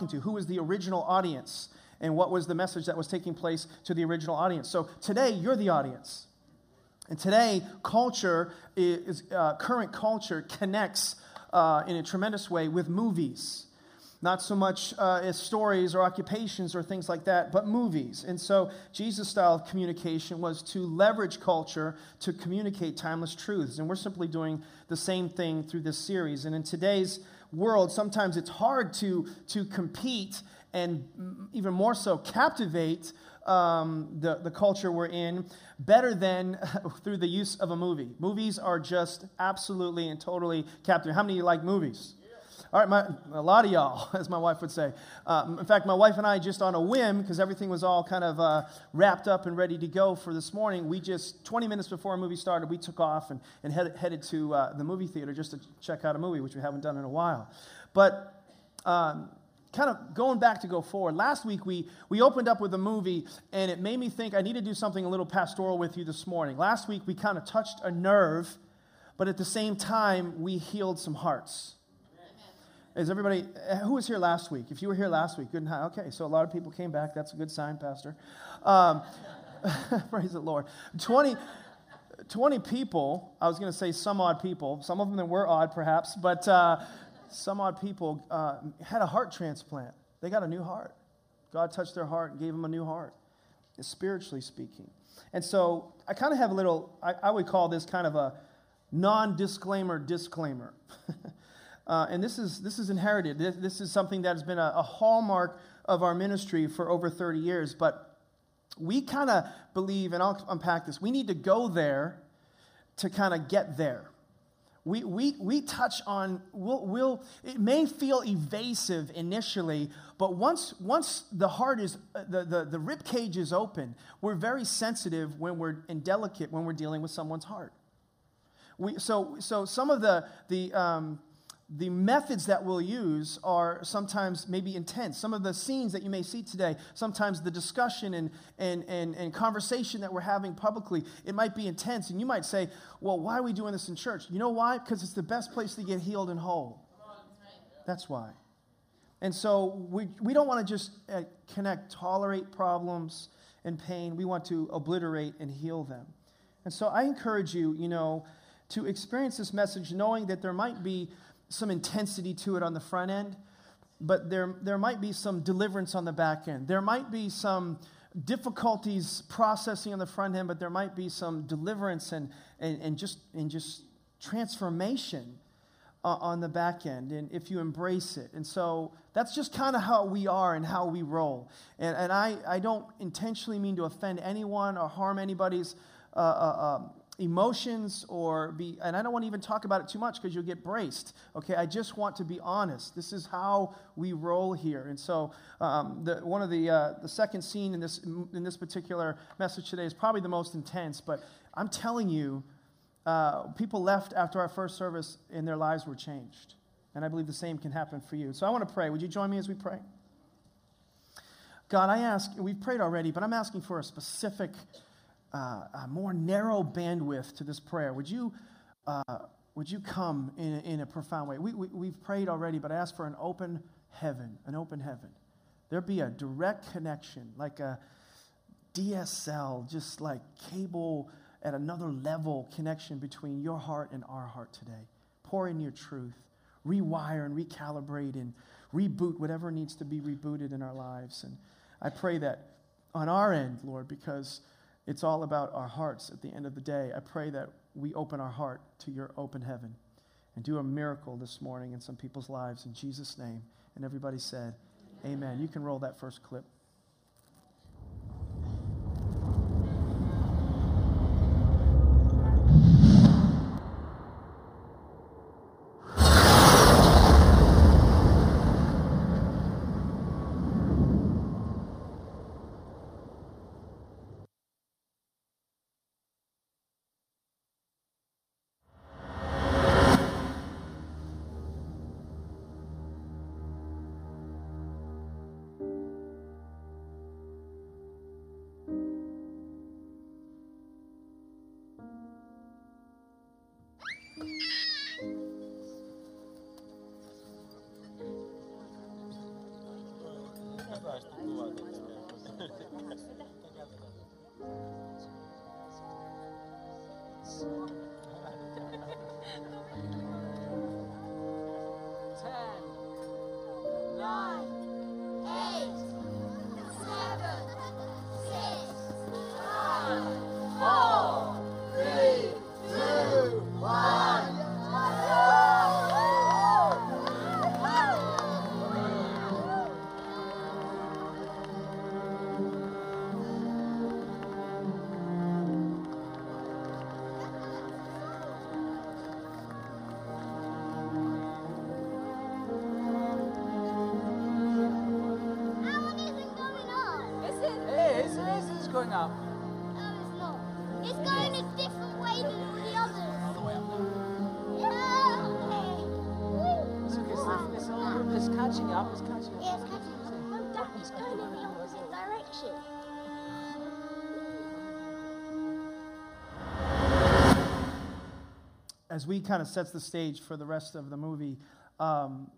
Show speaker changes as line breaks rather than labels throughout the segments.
talking to? Who was the original audience? And what was the message that was taking place to the original audience? So today, you're the audience. And today, culture is, uh, current culture connects uh, in a tremendous way with movies. Not so much uh, as stories or occupations or things like that, but movies. And so, Jesus' style of communication was to leverage culture to communicate timeless truths. And we're simply doing the same thing through this series. And in today's world, sometimes it's hard to, to compete and even more so captivate um, the, the culture we're in better than through the use of a movie. Movies are just absolutely and totally captivating. How many of you like movies? All right, my, a lot of y'all, as my wife would say. Uh, in fact, my wife and I, just on a whim, because everything was all kind of uh, wrapped up and ready to go for this morning, we just, 20 minutes before a movie started, we took off and, and head, headed to uh, the movie theater just to check out a movie, which we haven't done in a while. But um, kind of going back to go forward, last week we, we opened up with a movie, and it made me think I need to do something a little pastoral with you this morning. Last week we kind of touched a nerve, but at the same time, we healed some hearts. Is everybody, eh, who was here last week? If you were here last week, good and high. Okay, so a lot of people came back. That's a good sign, Pastor. Um, praise the Lord. 20, 20 people, I was going to say some odd people, some of them were odd perhaps, but uh, some odd people uh, had a heart transplant. They got a new heart. God touched their heart and gave them a new heart, spiritually speaking. And so I kind of have a little, I, I would call this kind of a non disclaimer disclaimer. Uh, and this is, this is inherited. This, this is something that has been a, a hallmark of our ministry for over 30 years. But we kind of believe, and I'll unpack this, we need to go there to kind of get there. We, we, we touch on, we'll, we'll, it may feel evasive initially, but once, once the heart is, uh, the, the, the rib cage is open, we're very sensitive when we're, and delicate when we're dealing with someone's heart. We, so, so some of the, the, um, the methods that we'll use are sometimes maybe intense. Some of the scenes that you may see today, sometimes the discussion and, and, and, and conversation that we're having publicly, it might be intense. And you might say, well, why are we doing this in church? You know why? Because it's the best place to get healed and whole. That's why. And so we, we don't want to just uh, connect, tolerate problems and pain. We want to obliterate and heal them. And so I encourage you, you know, to experience this message knowing that there might be some intensity to it on the front end, but there, there might be some deliverance on the back end. There might be some difficulties processing on the front end, but there might be some deliverance and, and, and, just, and just transformation uh, on the back end, and if you embrace it. And so that's just kind of how we are and how we roll. And, and I, I don't intentionally mean to offend anyone or harm anybody's uh, uh, um, emotions or be, and I don't want to even talk about it too much because you'll get braced. Okay, I just want to be honest. This is how we roll here. And so, um, the, one of the uh, the second scene in this in this particular message today is probably the most intense. But I'm telling you, uh, people left after our first service and their lives were changed. And I believe the same can happen for you. So I want to pray. Would you join me as we pray? God, I ask, we've prayed already, but I'm asking for a specific uh, a more narrow bandwidth to this prayer. Would you, uh, would you come in, in a profound way? We, we, we've prayed already, but I ask for an open heaven, an open heaven. There be a direct connection, like a DSL, just like cable at another level connection between your heart and our heart today. Pour in your truth, rewire and recalibrate and reboot whatever needs to be rebooted in our lives. And I pray that on our end, Lord, because it's all about our hearts at the end of the day. I pray that we open our heart to your open heaven and do a miracle this morning in some people's lives in Jesus' name. And everybody said, Amen. Amen. You can roll that first clip. As we kind of sets the stage for the rest of the movie, um,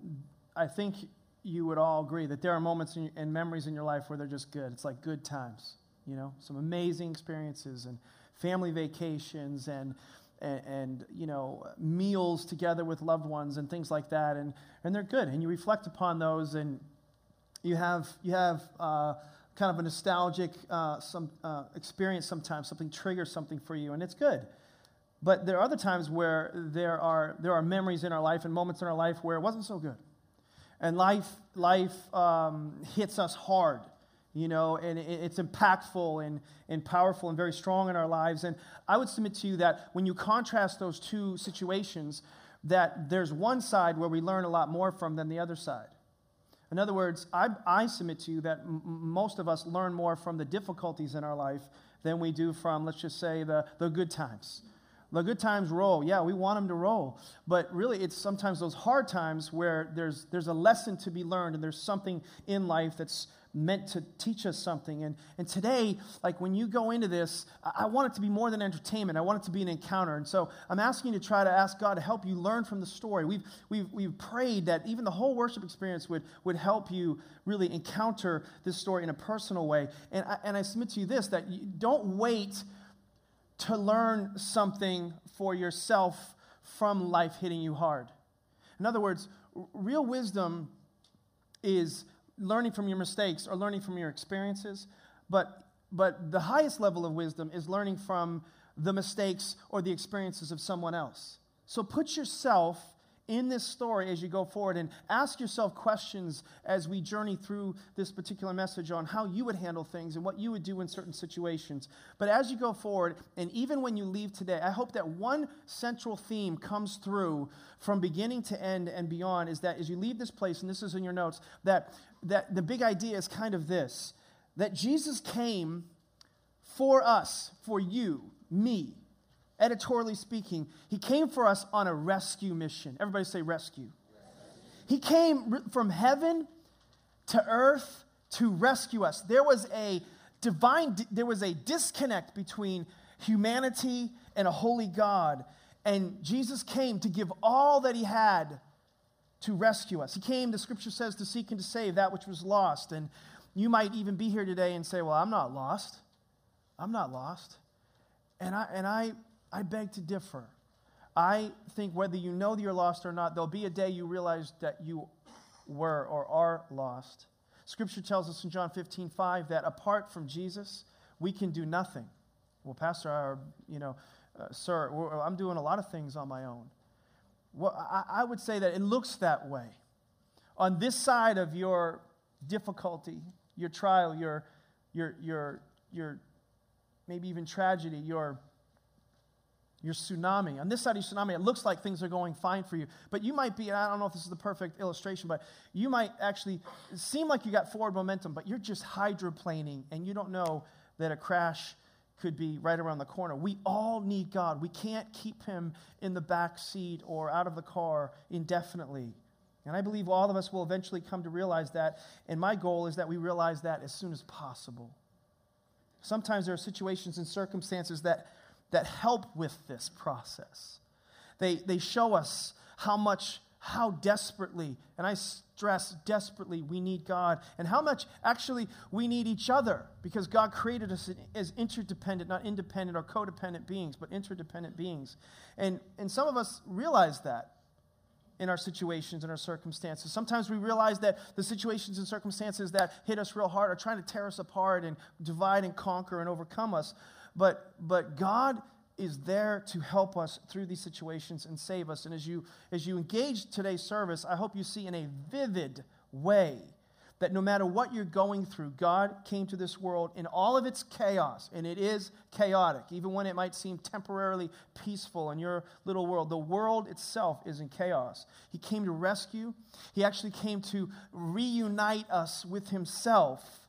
I think you would all agree that there are moments in, and memories in your life where they're just good. It's like good times, you know, some amazing experiences and family vacations and, and, and, you know, meals together with loved ones and things like that. And, and they're good. And you reflect upon those and you have, you have uh, kind of a nostalgic uh, some, uh, experience sometimes. Something triggers something for you, and it's good. But there are other times where there are, there are memories in our life and moments in our life where it wasn't so good. And life, life um, hits us hard, you know, and it's impactful and, and powerful and very strong in our lives. And I would submit to you that when you contrast those two situations, that there's one side where we learn a lot more from than the other side. In other words, I, I submit to you that m- most of us learn more from the difficulties in our life than we do from, let's just say, the, the good times. The good times roll. Yeah, we want them to roll. But really, it's sometimes those hard times where there's, there's a lesson to be learned and there's something in life that's meant to teach us something. And, and today, like when you go into this, I, want it to be more than entertainment. I want it to be an encounter. And so I'm asking you to try to ask God to help you learn from the story. We've, we've, we've prayed that even the whole worship experience would, would help you really encounter this story in a personal way. And I, and I submit to you this that you don't wait to learn something for yourself from life hitting you hard. In other words, real wisdom is learning from your mistakes or learning from your experiences, but, but the highest level of wisdom is learning from the mistakes or the experiences of someone else. So put yourself in this story as you go forward and ask yourself questions as we journey through this particular message on how you would handle things and what you would do in certain situations. But as you go forward, and even when you leave today, I hope that one central theme comes through from beginning to end and beyond is that as you leave this place, and this is in your notes, that, that the big idea is kind of this that Jesus came for us, for you, me editorially speaking, he came for us on a rescue mission. Everybody say rescue. He came from heaven to earth to rescue us. There was a divine, there was a disconnect between humanity and a holy God. And Jesus came to give all that he had to rescue us. He came, the scripture says, to seek and to save that which was lost. And you might even be here today and say, Well, I'm not lost. I'm not lost. And I, and I I beg to differ. I think whether you know that you're lost or not, there'll be a day you realize that you were or are lost. Scripture tells us in John 15, 5 that apart from Jesus, we can do nothing. Well, Pastor, or, you know, uh, sir, I'm doing a lot of things on my own. Well, I, I would say that it looks that way. On this side of your difficulty, your trial, your, your, your, your maybe even tragedy, your your tsunami. On this side of your tsunami, it looks like things are going fine for you. But you might be, I don't know if this is the perfect illustration, but you might actually seem like you got forward momentum, but you're just hydroplaning and you don't know that a crash could be right around the corner. We all need God. We can't keep him in the back seat or out of the car indefinitely. And I believe all of us will eventually come to realize that. And my goal is that we realize that as soon as possible. Sometimes there are situations and circumstances that that help with this process. They, they show us how much, how desperately, and I stress desperately, we need God, and how much actually we need each other because God created us as interdependent, not independent or codependent beings, but interdependent beings. And, and some of us realize that in our situations and our circumstances. Sometimes we realize that the situations and circumstances that hit us real hard are trying to tear us apart and divide and conquer and overcome us. But, but God is there to help us through these situations and save us. And as you, as you engage today's service, I hope you see in a vivid way that no matter what you're going through, God came to this world in all of its chaos, and it is chaotic, even when it might seem temporarily peaceful in your little world. The world itself is in chaos. He came to rescue, He actually came to reunite us with Himself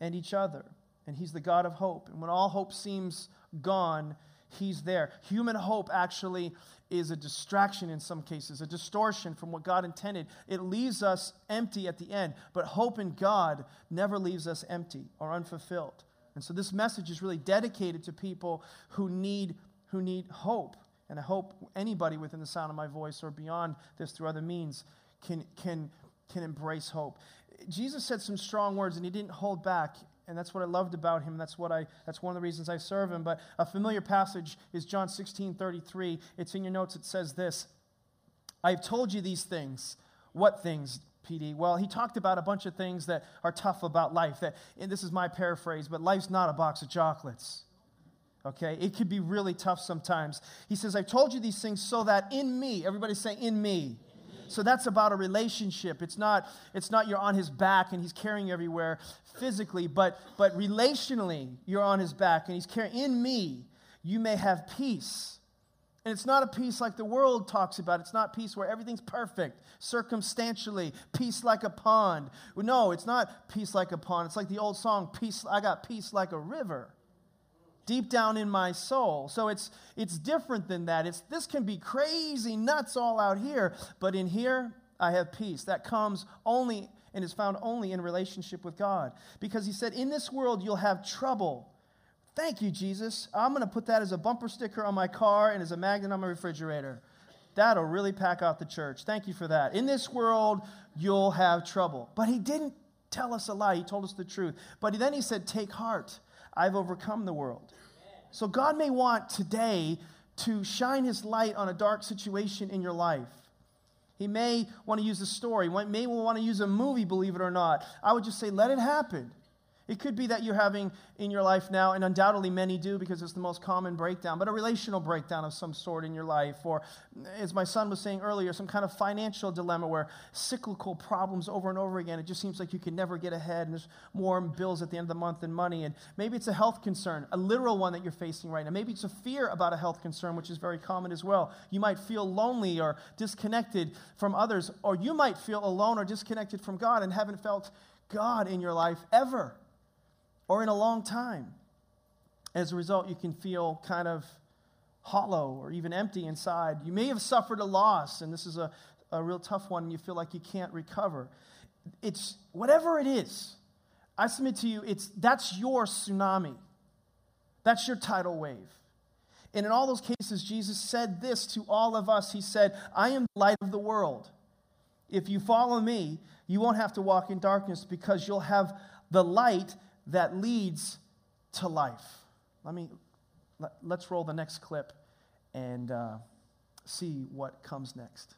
and each other. And He's the God of hope. And when all hope seems gone, He's there. Human hope actually is a distraction in some cases, a distortion from what God intended. It leaves us empty at the end, but hope in God never leaves us empty or unfulfilled. And so this message is really dedicated to people who need, who need hope. And I hope anybody within the sound of my voice or beyond this through other means can, can, can embrace hope. Jesus said some strong words and he didn't hold back and that's what I loved about him. That's what I that's one of the reasons I serve him. But a familiar passage is John 16, 33. It's in your notes. It says this. I've told you these things. What things, PD? Well, he talked about a bunch of things that are tough about life. That and this is my paraphrase, but life's not a box of chocolates. Okay? It could be really tough sometimes. He says, I've told you these things so that in me, everybody say in me so that's about a relationship. It's not, it's not you're on his back and he's carrying everywhere physically, but, but relationally, you're on his back and he's carrying. In me, you may have peace. And it's not a peace like the world talks about. It's not peace where everything's perfect, circumstantially, peace like a pond. No, it's not peace like a pond. It's like the old song, peace, I got peace like a river deep down in my soul. So it's it's different than that. It's this can be crazy nuts all out here, but in here I have peace. That comes only and is found only in relationship with God. Because he said, "In this world you'll have trouble." Thank you, Jesus. I'm going to put that as a bumper sticker on my car and as a magnet on my refrigerator. That'll really pack out the church. Thank you for that. In this world, you'll have trouble. But he didn't tell us a lie. He told us the truth. But then he said, Take heart. I've overcome the world. So God may want today to shine his light on a dark situation in your life. He may want to use a story, may want to use a movie, believe it or not. I would just say, let it happen. It could be that you're having in your life now, and undoubtedly many do because it's the most common breakdown, but a relational breakdown of some sort in your life. Or, as my son was saying earlier, some kind of financial dilemma where cyclical problems over and over again. It just seems like you can never get ahead, and there's more bills at the end of the month than money. And maybe it's a health concern, a literal one that you're facing right now. Maybe it's a fear about a health concern, which is very common as well. You might feel lonely or disconnected from others, or you might feel alone or disconnected from God and haven't felt God in your life ever or in a long time. As a result, you can feel kind of hollow or even empty inside. You may have suffered a loss, and this is a, a real tough one, and you feel like you can't recover. It's whatever it is, I submit to you, it's that's your tsunami. That's your tidal wave. And in all those cases, Jesus said this to all of us. He said, I am the light of the world. If you follow me, you won't have to walk in darkness because you'll have the light that leads to life. Let me let, us roll the next clip and uh, see what comes next.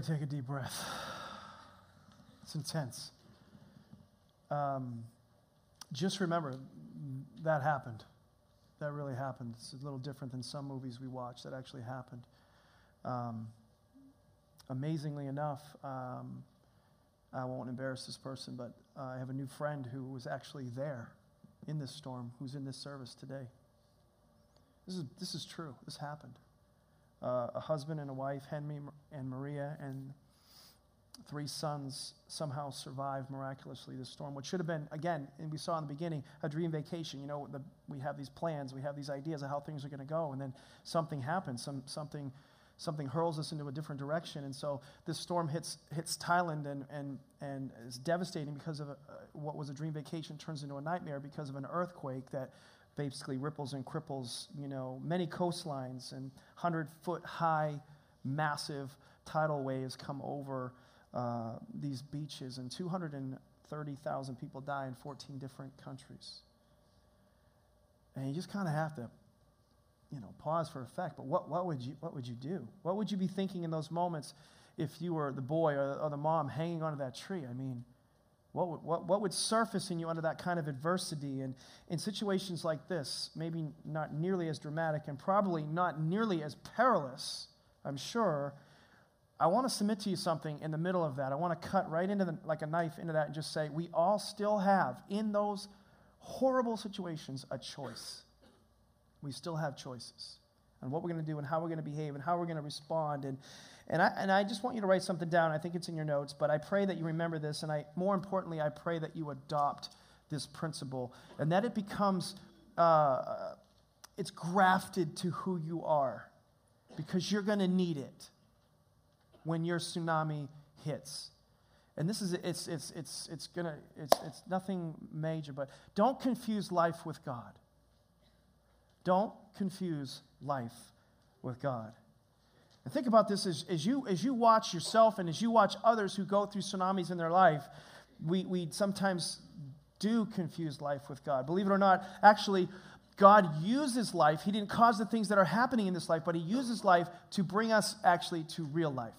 Everybody take a deep breath. It's intense. Um, just remember that happened. That really happened. It's a little different than some movies we watch. That actually happened. Um, amazingly enough, um, I won't embarrass this person, but uh, I have a new friend who was actually there in this storm, who's in this service today. This is, this is true. This happened. Uh, a husband and a wife, Henry and Maria, and three sons somehow survived miraculously this storm, which should have been, again, and we saw in the beginning, a dream vacation. You know, the, we have these plans, we have these ideas of how things are going to go, and then something happens, some, something something hurls us into a different direction. And so this storm hits, hits Thailand and, and, and is devastating because of a, uh, what was a dream vacation turns into a nightmare because of an earthquake that basically ripples and cripples, you know, many coastlines and 100 foot high, massive tidal waves come over uh, these beaches and 230,000 people die in 14 different countries. And you just kind of have to you know, pause for effect. But what, what, would you, what would you do? What would you be thinking in those moments if you were the boy or, or the mom hanging onto that tree? I mean, what would, what, what would surface in you under that kind of adversity? And in situations like this, maybe not nearly as dramatic and probably not nearly as perilous, I'm sure, I want to submit to you something in the middle of that. I want to cut right into the, like a knife into that and just say, we all still have, in those horrible situations, a choice. We still have choices on what we're going to do and how we're going to behave and how we're going to respond. And, and, I, and I just want you to write something down. I think it's in your notes, but I pray that you remember this. And I, more importantly, I pray that you adopt this principle and that it becomes, uh, it's grafted to who you are because you're going to need it when your tsunami hits. And this is it's it's it's it's gonna it's it's nothing major, but don't confuse life with God. Don't confuse life with God. And think about this as, as you as you watch yourself and as you watch others who go through tsunamis in their life, we, we sometimes do confuse life with God. Believe it or not, actually, God uses life. He didn't cause the things that are happening in this life, but He uses life to bring us actually to real life.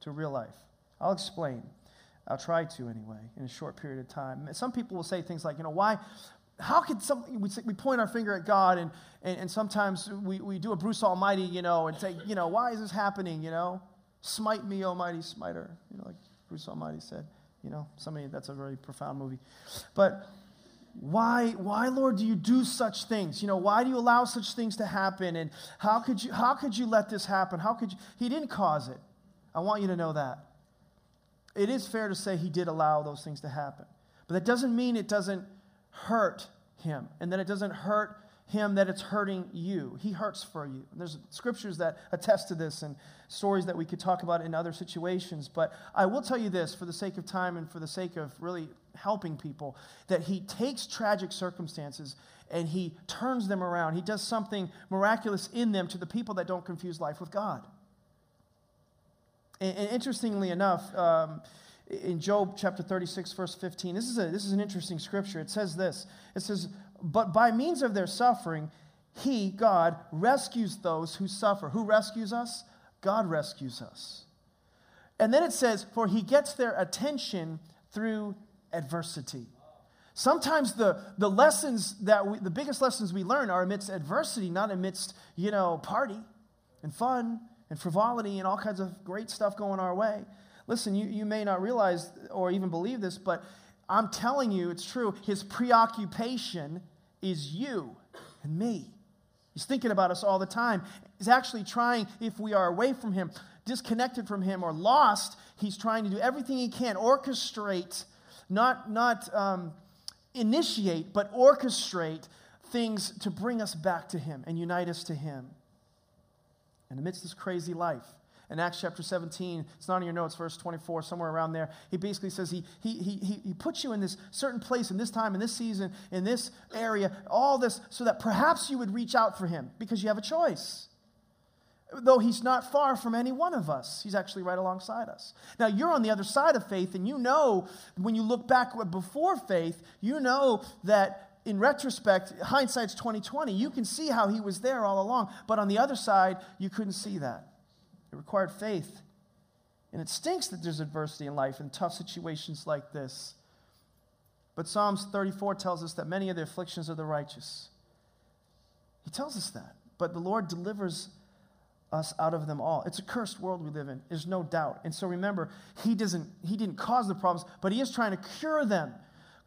To real life. I'll explain. I'll try to anyway, in a short period of time. Some people will say things like, you know, why, how could some, we, we point our finger at God and, and, and sometimes we, we do a Bruce Almighty, you know, and say, you know, why is this happening, you know? Smite me, Almighty Smiter, you know, like Bruce Almighty said. You know, somebody, that's a very profound movie. But why, why, Lord, do you do such things? You know, why do you allow such things to happen? And how could you, how could you let this happen? How could you, he didn't cause it. I want you to know that. It is fair to say he did allow those things to happen. But that doesn't mean it doesn't hurt him and that it doesn't hurt him that it's hurting you. He hurts for you. And there's scriptures that attest to this and stories that we could talk about in other situations. But I will tell you this for the sake of time and for the sake of really helping people that he takes tragic circumstances and he turns them around. He does something miraculous in them to the people that don't confuse life with God. And, and interestingly enough, um, in Job chapter 36, verse 15, this is, a, this is an interesting scripture. It says this It says, But by means of their suffering, he, God, rescues those who suffer. Who rescues us? God rescues us. And then it says, For he gets their attention through adversity. Sometimes the, the lessons that we, the biggest lessons we learn are amidst adversity, not amidst, you know, party and fun and frivolity and all kinds of great stuff going our way. Listen, you, you may not realize or even believe this, but I'm telling you, it's true. His preoccupation is you and me. He's thinking about us all the time. He's actually trying, if we are away from Him, disconnected from Him, or lost, He's trying to do everything He can, orchestrate, not, not um, initiate, but orchestrate things to bring us back to Him and unite us to Him. And amidst this crazy life, in Acts chapter 17, it's not in your notes, verse 24, somewhere around there. He basically says he, he, he, he puts you in this certain place, in this time, in this season, in this area, all this, so that perhaps you would reach out for him because you have a choice. Though he's not far from any one of us, he's actually right alongside us. Now, you're on the other side of faith, and you know when you look back before faith, you know that in retrospect, hindsight's 2020. You can see how he was there all along, but on the other side, you couldn't see that. It required faith. And it stinks that there's adversity in life and tough situations like this. But Psalms 34 tells us that many of the afflictions of the righteous. He tells us that. But the Lord delivers us out of them all. It's a cursed world we live in. There's no doubt. And so remember, he doesn't he didn't cause the problems, but he is trying to cure them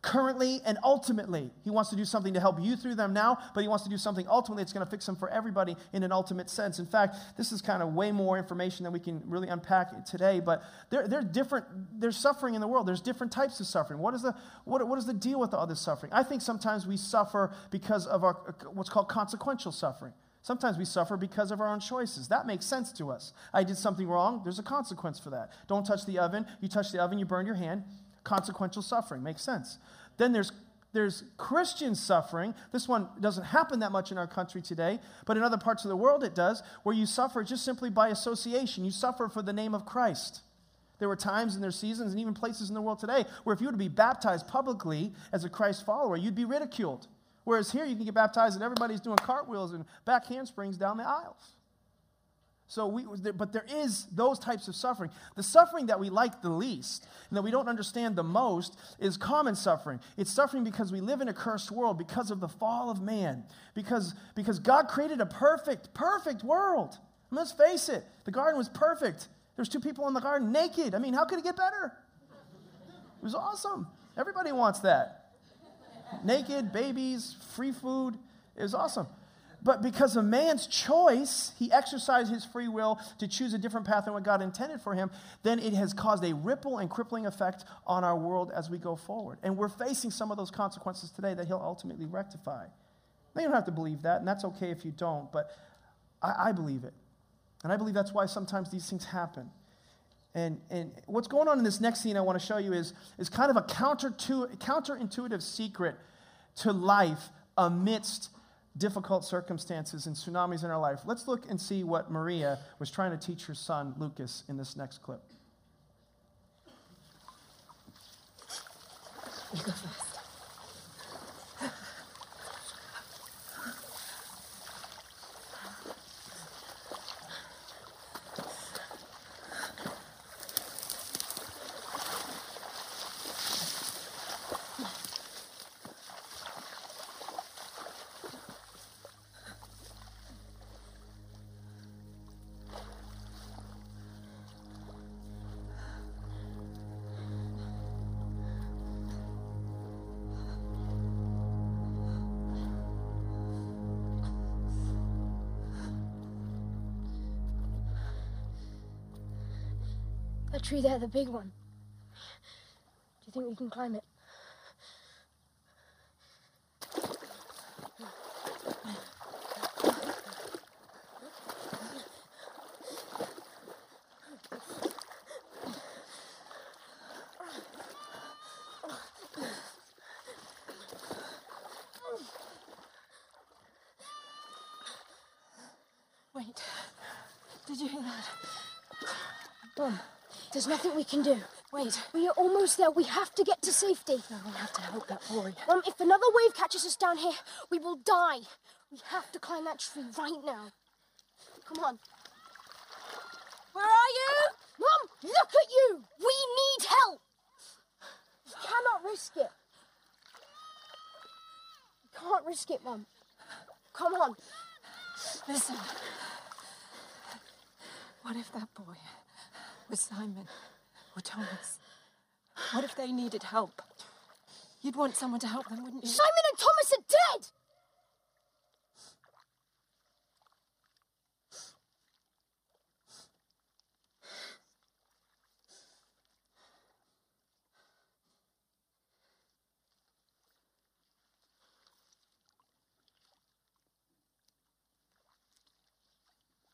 currently and ultimately. He wants to do something to help you through them now, but he wants to do something ultimately that's going to fix them for everybody in an ultimate sense. In fact, this is kind of way more information than we can really unpack today, but there, there are different, there's suffering in the world. There's different types of suffering. What is, the, what, what is the deal with all this suffering? I think sometimes we suffer because of our, what's called consequential suffering. Sometimes we suffer because of our own choices. That makes sense to us. I did something wrong, there's a consequence for that. Don't touch the oven. You touch the oven, you burn your hand consequential suffering. Makes sense. Then there's there's Christian suffering. This one doesn't happen that much in our country today, but in other parts of the world it does, where you suffer just simply by association. You suffer for the name of Christ. There were times and there's seasons and even places in the world today where if you were to be baptized publicly as a Christ follower, you'd be ridiculed. Whereas here you can get baptized and everybody's doing cartwheels and back handsprings down the aisles. So we, but there is those types of suffering. The suffering that we like the least and that we don't understand the most is common suffering. It's suffering because we live in a cursed world because of the fall of man. Because, because God created a perfect, perfect world. And let's face it, the garden was perfect. There's two people in the garden naked. I mean, how could it get better? It was awesome. Everybody wants that. Naked, babies, free food. It was awesome. But because of man's choice, he exercised his free will to choose a different path than what God intended for him, then it has caused a ripple and crippling effect on our world as we go forward. And we're facing some of those consequences today that he'll ultimately rectify. Now, you don't have to believe that, and that's okay if you don't, but I, I believe it. And I believe that's why sometimes these things happen. And, and what's going on in this next scene I want to show you is, is kind of a counter to, counterintuitive secret to life amidst difficult circumstances and tsunamis in our life. Let's look and see what Maria was trying to teach her son, Lucas, in this next clip.
That tree there, the big one. Do you think we can climb it?
Wait. Did you hear that?
Mum, there's nothing we can do.
Wait.
We are almost there. We have to get to safety.
No, we have to help that boy.
Mum, if another wave catches us down here, we will die. We have to climb that tree right now. Come on. Where are you? Mum, look at you! We need help! We cannot risk it. We can't risk it, Mum. Come on.
Listen. What if that boy was Simon or Thomas? What if they needed help? You'd want someone to help them, wouldn't you?
Simon and Thomas are dead!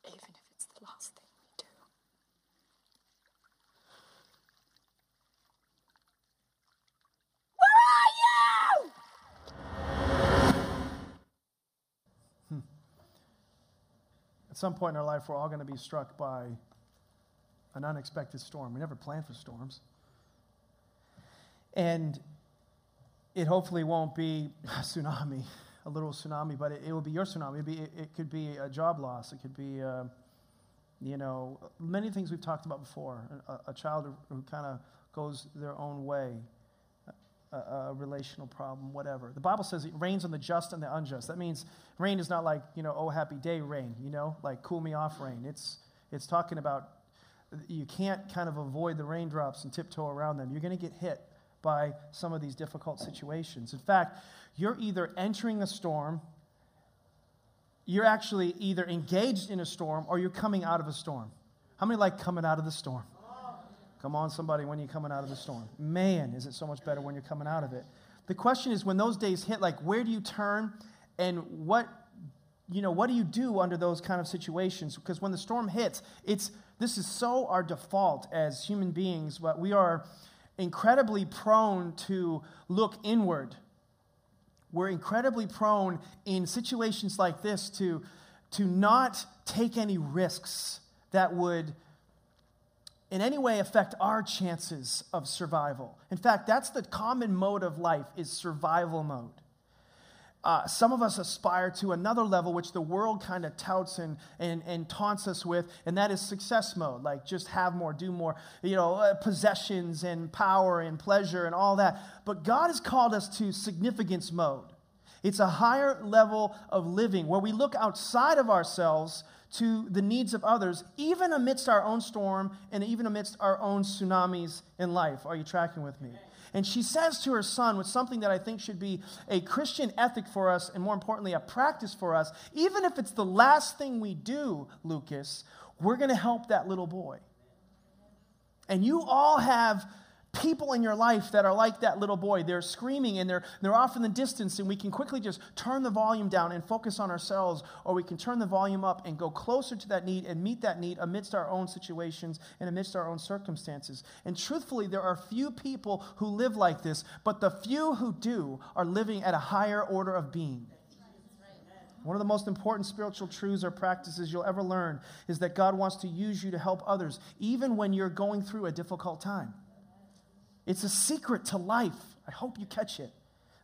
Even if it's the last thing we do.
At some point in our life, we're all going to be struck by an unexpected storm. We never plan for storms. And it hopefully won't be a tsunami, a little tsunami, but it, it will be your tsunami. Be, it, it could be a job loss. It could be, uh, you know, many things we've talked about before. A, a child who kind of goes their own way, a, a relational problem, whatever. The Bible says it rains on the just and the unjust. That means rain is not like, you know, oh, happy day rain, you know, like cool me off rain. It's, it's talking about you can't kind of avoid the raindrops and tiptoe around them. You're going to get hit by some of these difficult situations. In fact, you're either entering a storm, you're actually either engaged in a storm, or you're coming out of a storm. How many like coming out of the storm? Come on, somebody, when you're coming out of the storm. Man, is it so much better when you're coming out of it. The question is when those days hit, like, where do you turn and what, you know, what do you do under those kind of situations? Because when the storm hits, it's, this is so our default as human beings, but we are incredibly prone to look inward. We're incredibly prone in situations like this to, to not take any risks that would in any way affect our chances of survival. In fact, that's the common mode of life is survival mode. Uh, some of us aspire to another level, which the world kind of touts and, and, and taunts us with, and that is success mode. Like just have more, do more, you know, uh, possessions and power and pleasure and all that. But God has called us to significance mode. It's a higher level of living where we look outside of ourselves to the needs of others, even amidst our own storm and even amidst our own tsunamis in life. Are you tracking with me? And she says to her son, with something that I think should be a Christian ethic for us, and more importantly, a practice for us, even if it's the last thing we do, Lucas, we're going to help that little boy. And you all have people in your life that are like that little boy. They're screaming and they're, they're off in the distance, and we can quickly just turn the volume down and focus on ourselves, or we can turn the volume up and go closer to that need and meet that need amidst our own situations and amidst our own circumstances. And truthfully, there are few people who live like this, but the few who do are living at a higher order of being. One of the most important spiritual truths or practices you'll ever learn is that God wants to use you to help others, even when you're going through a difficult time. It's a secret to life. I hope you catch it.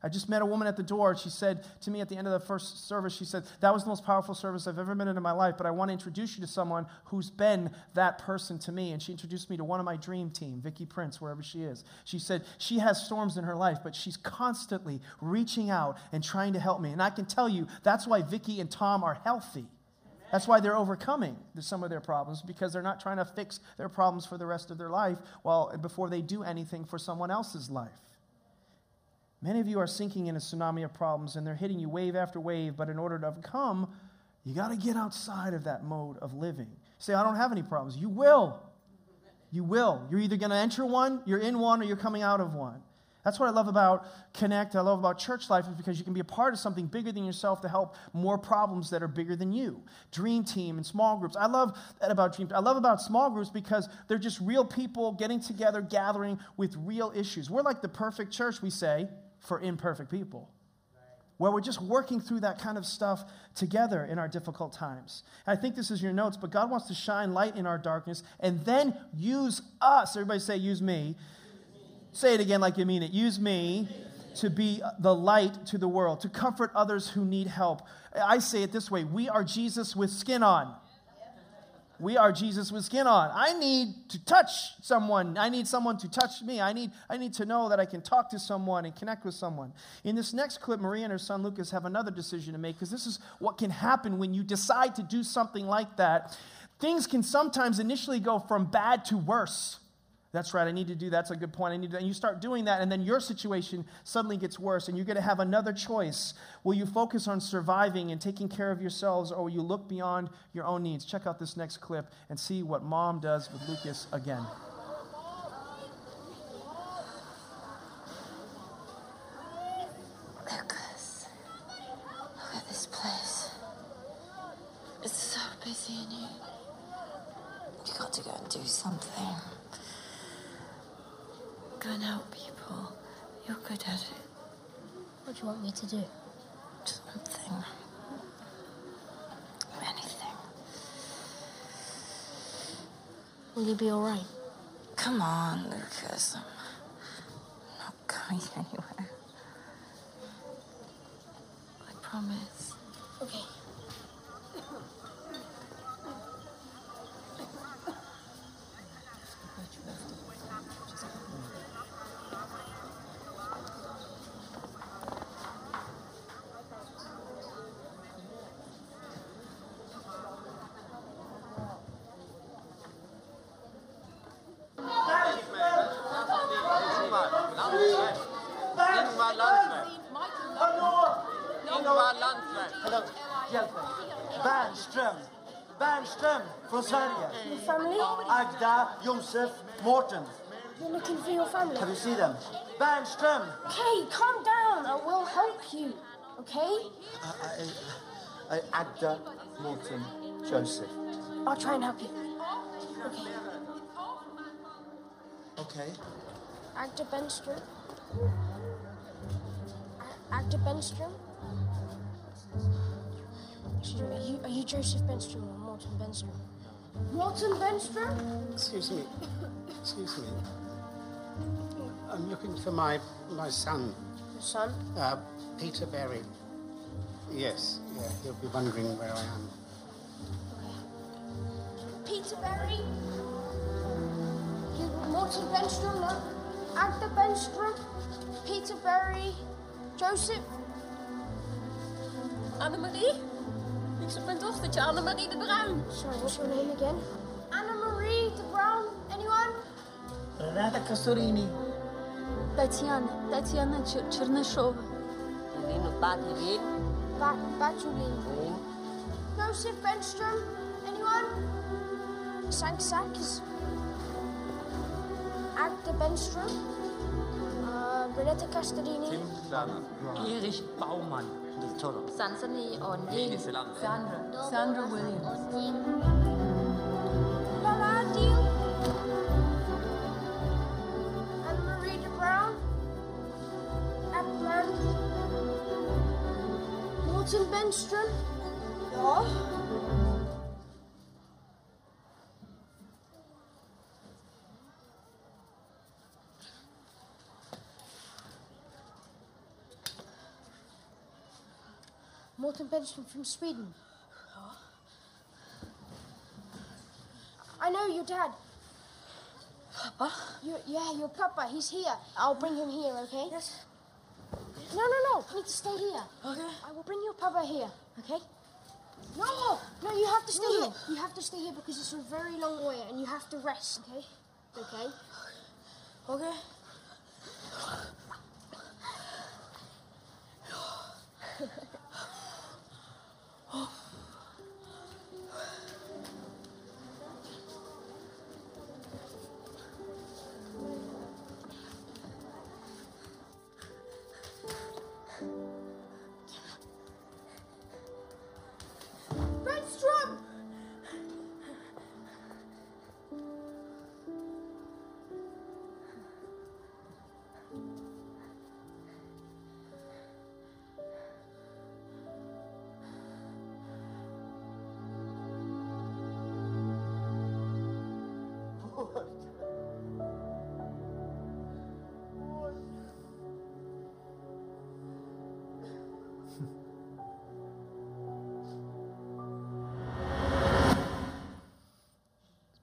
I just met a woman at the door. She said to me at the end of the first service, she said, That was the most powerful service I've ever been in in my life, but I want to introduce you to someone who's been that person to me. And she introduced me to one of my dream team, Vicky Prince, wherever she is. She said, She has storms in her life, but she's constantly reaching out and trying to help me. And I can tell you, that's why Vicky and Tom are healthy. That's why they're overcoming some of their problems because they're not trying to fix their problems for the rest of their life while before they do anything for someone else's life. Many of you are sinking in a tsunami of problems and they're hitting you wave after wave, but in order to overcome, you got to get outside of that mode of living. Say, I don't have any problems. You will. You will. You're either going to enter one, you're in one, or you're coming out of one. That's what I love about Connect, I love about church life, is because you can be a part of something bigger than yourself to help more problems that are bigger than you. Dream team and small groups. I love that about dream. I love about small groups because they're just real people getting together, gathering with real issues. We're like the perfect church, we say, for imperfect people. Where we're just working through that kind of stuff together in our difficult times. And I think this is your notes, but God wants to shine light in our darkness and then use us. Everybody say, use me Say it again like you mean it. Use me to be the light to the world, to comfort others who need help. I say it this way we are Jesus with skin on. We are Jesus with skin on. I need to touch someone. I need someone to touch me. I need, I need to know that I can talk to someone and connect with someone. In this next clip, Maria and her son Lucas have another decision to make because this is what can happen when you decide to do something like that. Things can sometimes initially go from bad to worse. That's right, I need to do that. that's a good point. I need to, and you start doing that, and then your situation suddenly gets worse, and you're going to have another choice. Will you focus on surviving and taking care of yourselves, or will you look beyond your own needs? Check out this next clip and see what mom does with Lucas again.
Lucas, look at this place. It's so busy in here. You got to go and do something. Go and help people. You're good at it.
What do you want me to do?
Something. Anything.
Will you be alright?
Come on, Lucas. I'm not going anywhere. I promise.
Okay.
Hello, hjälp mig. Bernström. Bernström från Sverige.
Your family?
Agda, Josef, Mårten.
You're looking for your family? Have
you seen them? Bernström!
Okay, calm down. I will help you. Okay?
Uh, uh, uh, I, I, I, Agda, Mårten, Joseph.
I'll try and help you. Okay.
Okay.
Agda Benstrom. A- Agda Benstrom. Excuse me. Are you, are you Joseph Benstrom or Morton Benstrom? Morton Benstrom?
Excuse me. Excuse me. I'm looking for my my son,
Your son?
uh, Peter Berry. Yes, yeah, he'll be wondering where I am.
Peter Berry? You, Morton Benstrom, no? Agda Benstrom? Peter Berry? Joseph?
Anna Marie? Ik zoek mijn dochtertje Annemarie de Bruin.
Sorry, what's your name again? Anna-Marie de Brown. Anyone?
Renata Castorini.
Татьяна, Татьяна Чер Чернышова.
Irene Batiri.
Bat Batulin. Joseph Benstrom. Anyone? Sank Sacks. Agda Benstrom. Uh, Beretta Castellini. Tim
Klarner. Erich Baumann. Del Toro. Sansani Ondin.
Sandra. Sandra Williams.
Laura Morton Benstrom. Ja. Morton Benstrom from Sweden. I know your dad. Papa? Your, yeah, your papa. He's here. I'll bring him here, okay?
Yes.
No, no, no. You need to stay here.
Okay.
I will bring your papa here, okay? No, no, you have to stay here. You have to stay here because it's a very long way and you have to rest, okay? Okay? Okay. Benstrom!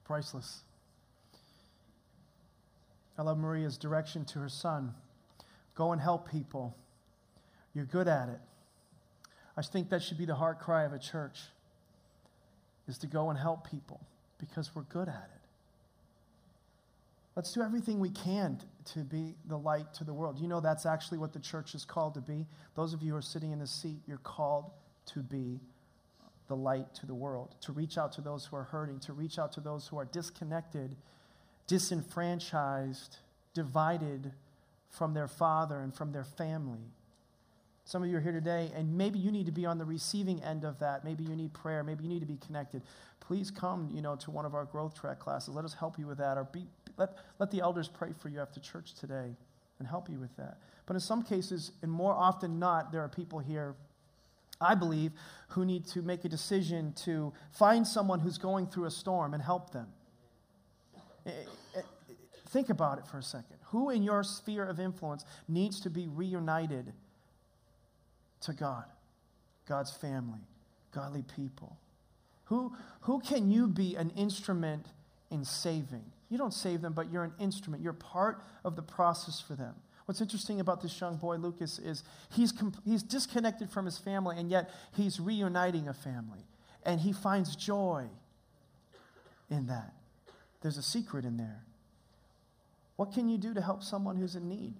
priceless. I love Maria's direction to her son go and help people. You're good at it. I think that should be the heart cry of a church is to go and help people because we're good at it. Let's do everything we can to be the light to the world. You know that's actually what the church is called to be. Those of you who are sitting in this seat, you're called to be the light to the world, to reach out to those who are hurting, to reach out to those who are disconnected, disenfranchised, divided from their father and from their family. Some of you are here today, and maybe you need to be on the receiving end of that. Maybe you need prayer. Maybe you need to be connected. Please come, you know, to one of our growth track classes. Let us help you with that, or be, let, let the elders pray for you after church today and help you with that. But in some cases, and more often not, there are people here I believe, who need to make a decision to find someone who's going through a storm and help them. Eh, eh, Think about it for a second. Who in your sphere of influence needs to be reunited to God, God's family, godly people? Who, who can you be an instrument in saving? You don't save them, but you're an instrument. You're part of the process for them. What's interesting about this young boy, Lucas, is he's, he's disconnected from his family, and yet he's reuniting a family. And he finds joy in that. There's a secret in there. What can you do to help someone who's in need?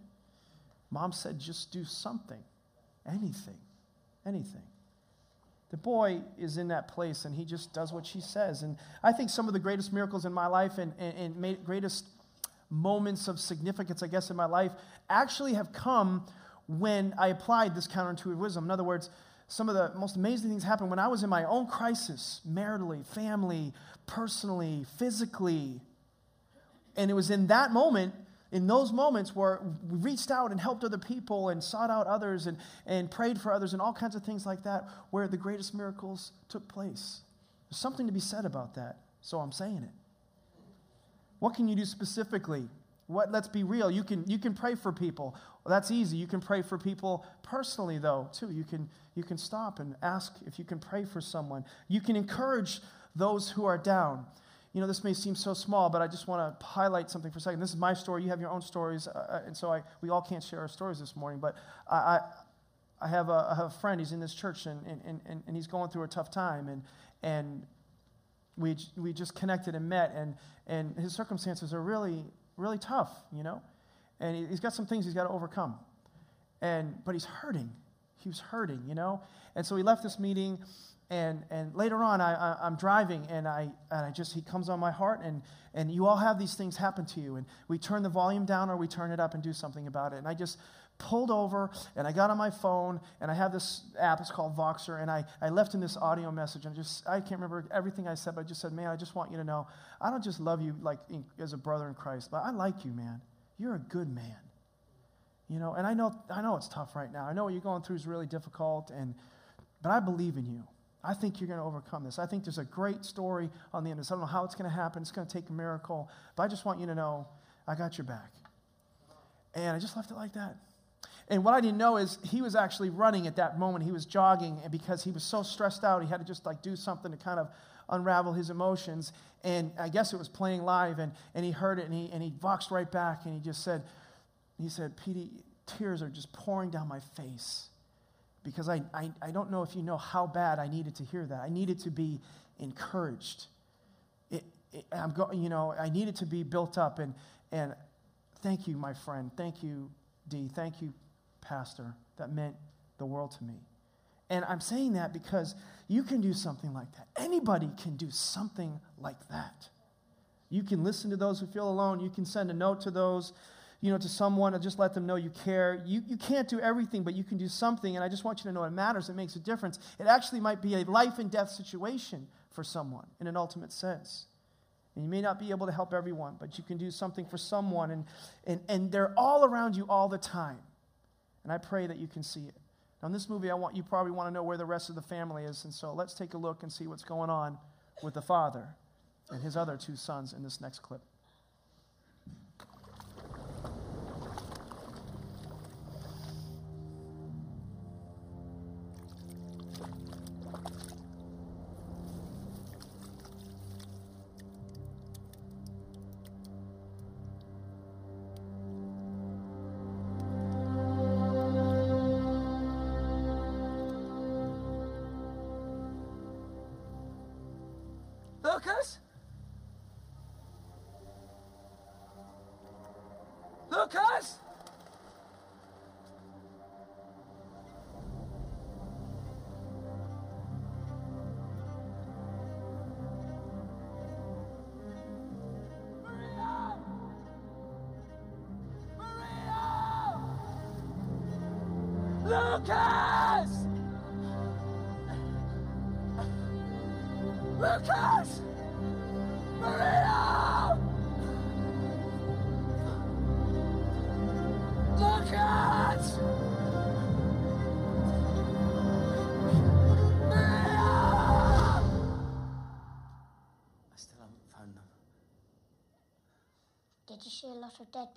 Mom said, just do something, anything, anything. The boy is in that place and he just does what she says. And I think some of the greatest miracles in my life and, and, and greatest moments of significance, I guess, in my life actually have come when I applied this counterintuitive wisdom. In other words, some of the most amazing things happened when I was in my own crisis, maritally, family, personally, physically. And it was in that moment, in those moments where we reached out and helped other people and sought out others and, and prayed for others and all kinds of things like that, where the greatest miracles took place. There's something to be said about that. So I'm saying it. What can you do specifically? What, let's be real. You can, you can pray for people. Well, that's easy. You can pray for people personally, though, too. You can, you can stop and ask if you can pray for someone. You can encourage those who are down. You know, this may seem so small, but I just want to highlight something for a second. This is my story. You have your own stories, uh, and so I, we all can't share our stories this morning. But I, I, I have a, I have a friend, he's in this church, and, and, and, and he's going through a tough time. And, and we, we just connected and met, and, and his circumstances are really, really tough, you know? And he, he's got some things he's got to overcome. And, but he's hurting. He was hurting, you know? And so he left this meeting, and, and later on, I, I, am driving, and I, and I just, he comes on my heart, and, and you all have these things happen to you. And we turn the volume down or we turn it up and do something about it. And I just pulled over and I got on my phone and I have this app, it's called Voxer, and I, I left him this audio message and just, I can't remember everything I said, but I just said, man, I just want you to know, I don't just love you like in, as a brother in Christ, but I like you, man. You're a good man. You know, and I know, I know it's tough right now. I know what you're going through is really difficult, and, but I believe in you. I think you're going to overcome this. I think there's a great story on the end of this. I don't know how it's going to happen. It's going to take a miracle, but I just want you to know I got your back. And I just left it like that. And what I didn't know is he was actually running at that moment. He was jogging, and because he was so stressed out, he had to just like do something to kind of unravel his emotions. And I guess it was playing live, and, and he heard it, and he, and he voxed right back, and he just said, he said, PD, tears are just pouring down my face because I, I, I don't know if you know how bad I needed to hear that. I needed to be encouraged. It, it, I'm go, you know, I needed to be built up, and, and thank you, my friend. Thank you, Dee. Thank you, pastor, that meant the world to me. And I'm saying that because you can do something like that. Anybody can do something like that. You can listen to those who feel alone. You can send a note to those, you know, to someone and just let them know you care. You, you can't do everything, but you can do something. And I just want you to know it matters. It makes a difference. It actually might be a life and death situation for someone in an ultimate sense. And you may not be able to help everyone, but you can do something for someone. And, and, and they're all around you all the time. And I pray that you can see it. Now, in this movie, I want you probably want to know where the rest of the family is. And so let's take a look and see what's going on with the father and his other two sons in this next clip.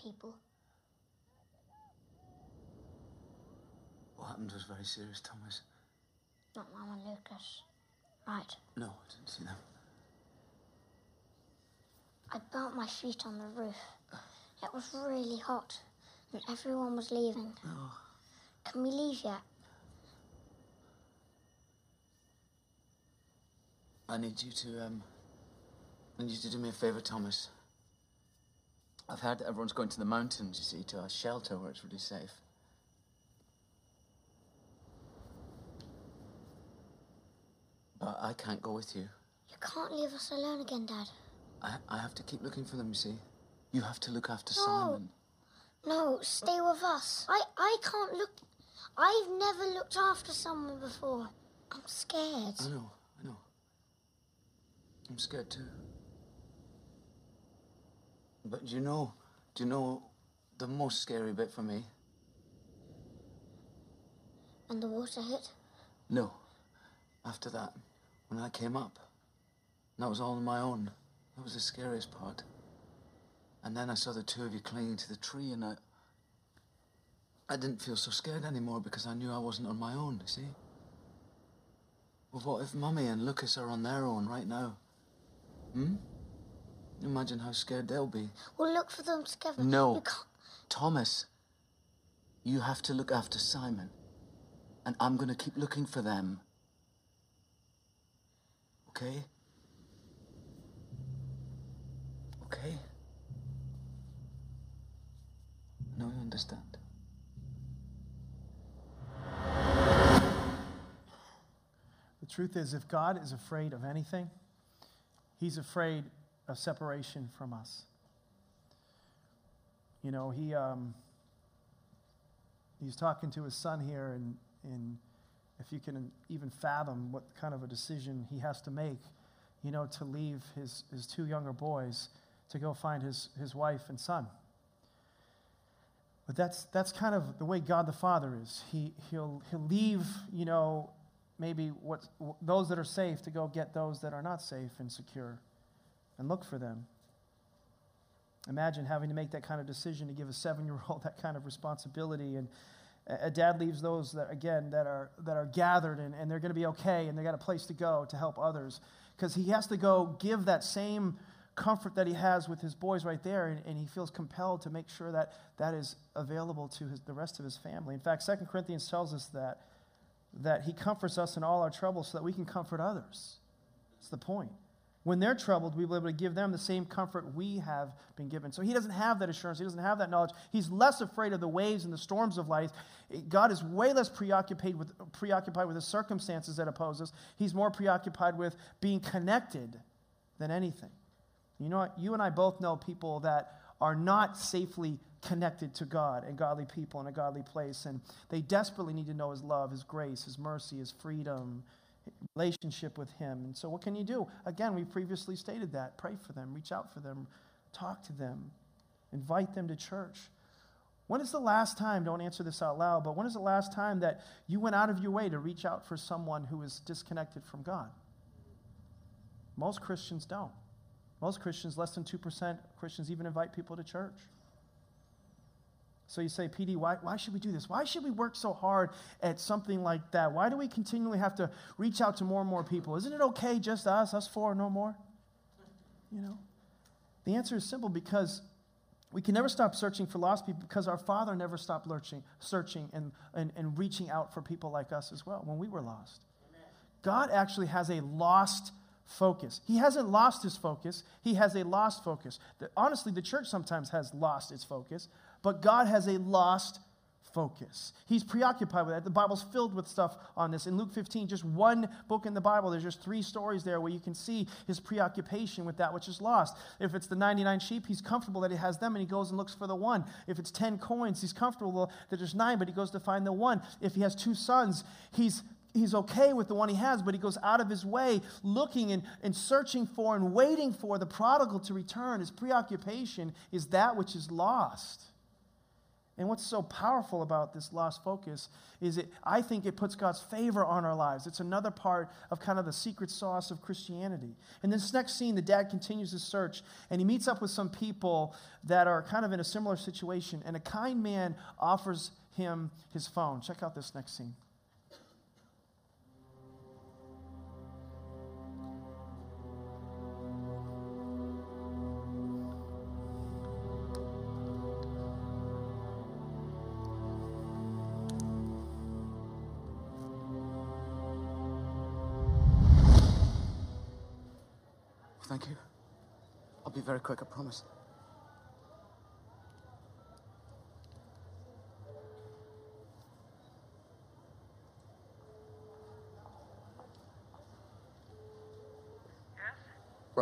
People?
What happened was very serious, Thomas.
Not Mum and Lucas. Right.
No, I didn't see them.
I burnt my feet on the roof. It was really hot, and everyone was leaving. Can we leave yet?
I need you to, um, I need you to do me a favor, Thomas. I've heard that everyone's going to the mountains, you see, to a shelter where it's really safe. But I can't go with you. You
can't leave us alone again, Dad.
I, I have to keep looking for them, you see. You have to look after No. Simon.
No, stay with us. I, I can't look. I've never looked after someone before. I'm scared.
I know, I know. I'm scared too. But do you know, do you know the most scary bit for me?
And the water hit.
No. After that, when I came up, that was all on my own. That was the scariest part. And then I saw the two of you clinging to the tree, and I. I didn't feel so scared anymore because I knew I wasn't on my own, you see? Well, what if Mummy and Lucas are on their own right now? Hmm? Imagine how scared they'll be.
We'll look for them together. No.
We
can't.
Thomas, you have to look after Simon. And I'm going to keep looking for them. Okay? Okay? No, you understand.
The truth is, if God is afraid of anything, He's afraid of separation from us. You know, he um, he's talking to his son here, and, and if you can even fathom what kind of a decision he has to make, you know, to leave his, his two younger boys to go find his, his wife and son. But that's, that's kind of the way God the Father is. He, he'll, he'll leave, you know, maybe what, those that are safe to go get those that are not safe and secure and look for them. Imagine having to make that kind of decision to give a seven year old that kind of responsibility. And a dad leaves those that, again, that are, that are gathered and, and they're going to be okay and they got a place to go to help others. Because he has to go give that same comfort that he has with his boys right there, and, and, he feels compelled to make sure that that is available to his, the rest of his family. In fact, Second Corinthians tells us that, that he comforts us in all our troubles so that we can comfort others. That's the point. When they're troubled, we will be able to give them the same comfort we have been given. So he doesn't have that assurance. He doesn't have that knowledge. He's less afraid of the waves and the storms of life. God is way less preoccupied with, preoccupied with the circumstances that oppose us. He's more preoccupied with being connected than anything. You know what? You and I both know people that are not safely connected to God and godly people in a godly place. And they desperately need to know His love, His grace, His mercy, His freedom, relationship with Him. And so, what can you do? Again, we previously stated that. Pray for them, reach out for them, talk to them, invite them to church. When is the last time, don't answer this out loud, but when is the last time that you went out of your way to reach out for someone who is disconnected from God? Most Christians don't. Most Christians, less than 2% Christians, even invite people to church. So you say, PD, why, why should we do this? Why should we work so hard at something like that? Why do we continually have to reach out to more and more people? Isn't it okay just us, us four, no more? You know? The answer is simple because we can never stop searching for lost people because our Father never stopped lurching, searching and, and, and reaching out for people like us as well when we were lost. God actually has a lost focus. He hasn't lost his focus, he has a lost focus. The, honestly, the church sometimes has lost its focus, but God has a lost focus. He's preoccupied with that. The Bible's filled with stuff on this. In Luke 15, just one book in the Bible, there's just three stories there where you can see his preoccupation with that which is lost. If it's the 99 sheep, he's comfortable that he has them and he goes and looks for the one. If it's 10 coins, he's comfortable that there's nine, but he goes to find the one. If he has two sons, he's he's okay with the one he has, but he goes out of his way looking and, and searching for and waiting for the prodigal to return. His preoccupation is that which is lost. And what's so powerful about this lost focus is it I think it puts God's favor on our lives. It's another part of kind of the secret sauce of Christianity. In this next scene, the dad continues his search and he meets up with some people that are kind of in a similar situation, and a kind man offers him his phone. Check out this next scene.